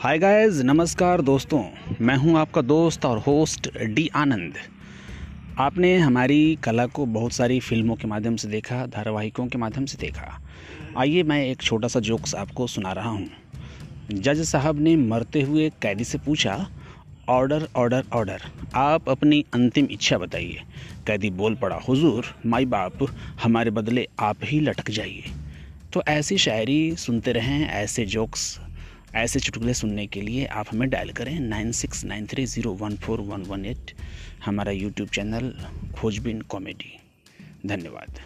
Hi guys नमस्कार दोस्तों। मैं हूँ आपका दोस्त और होस्ट डी आनंद। आपने हमारी कला को बहुत सारी फ़िल्मों के माध्यम से देखा, धारावाहिकों के माध्यम से देखा। आइए मैं एक छोटा सा जोक्स आपको सुना रहा हूँ। जज साहब ने मरते हुए कैदी से पूछा, ऑर्डर ऑर्डर ऑर्डर, आप अपनी अंतिम इच्छा बताइए कैदी बोल पड़ा, हुजूर, माई बाप, हमारे बदले आप ही लटक जाइए तो ऐसी शायरी सुनते रहें, ऐसे जोक्स। ऐसे चुटकुले सुनने के लिए आप हमें डायल करें nine six nine three zero one four one one eight हमारा यूट्यूब चैनल खोजबीन कॉमेडी धन्यवाद।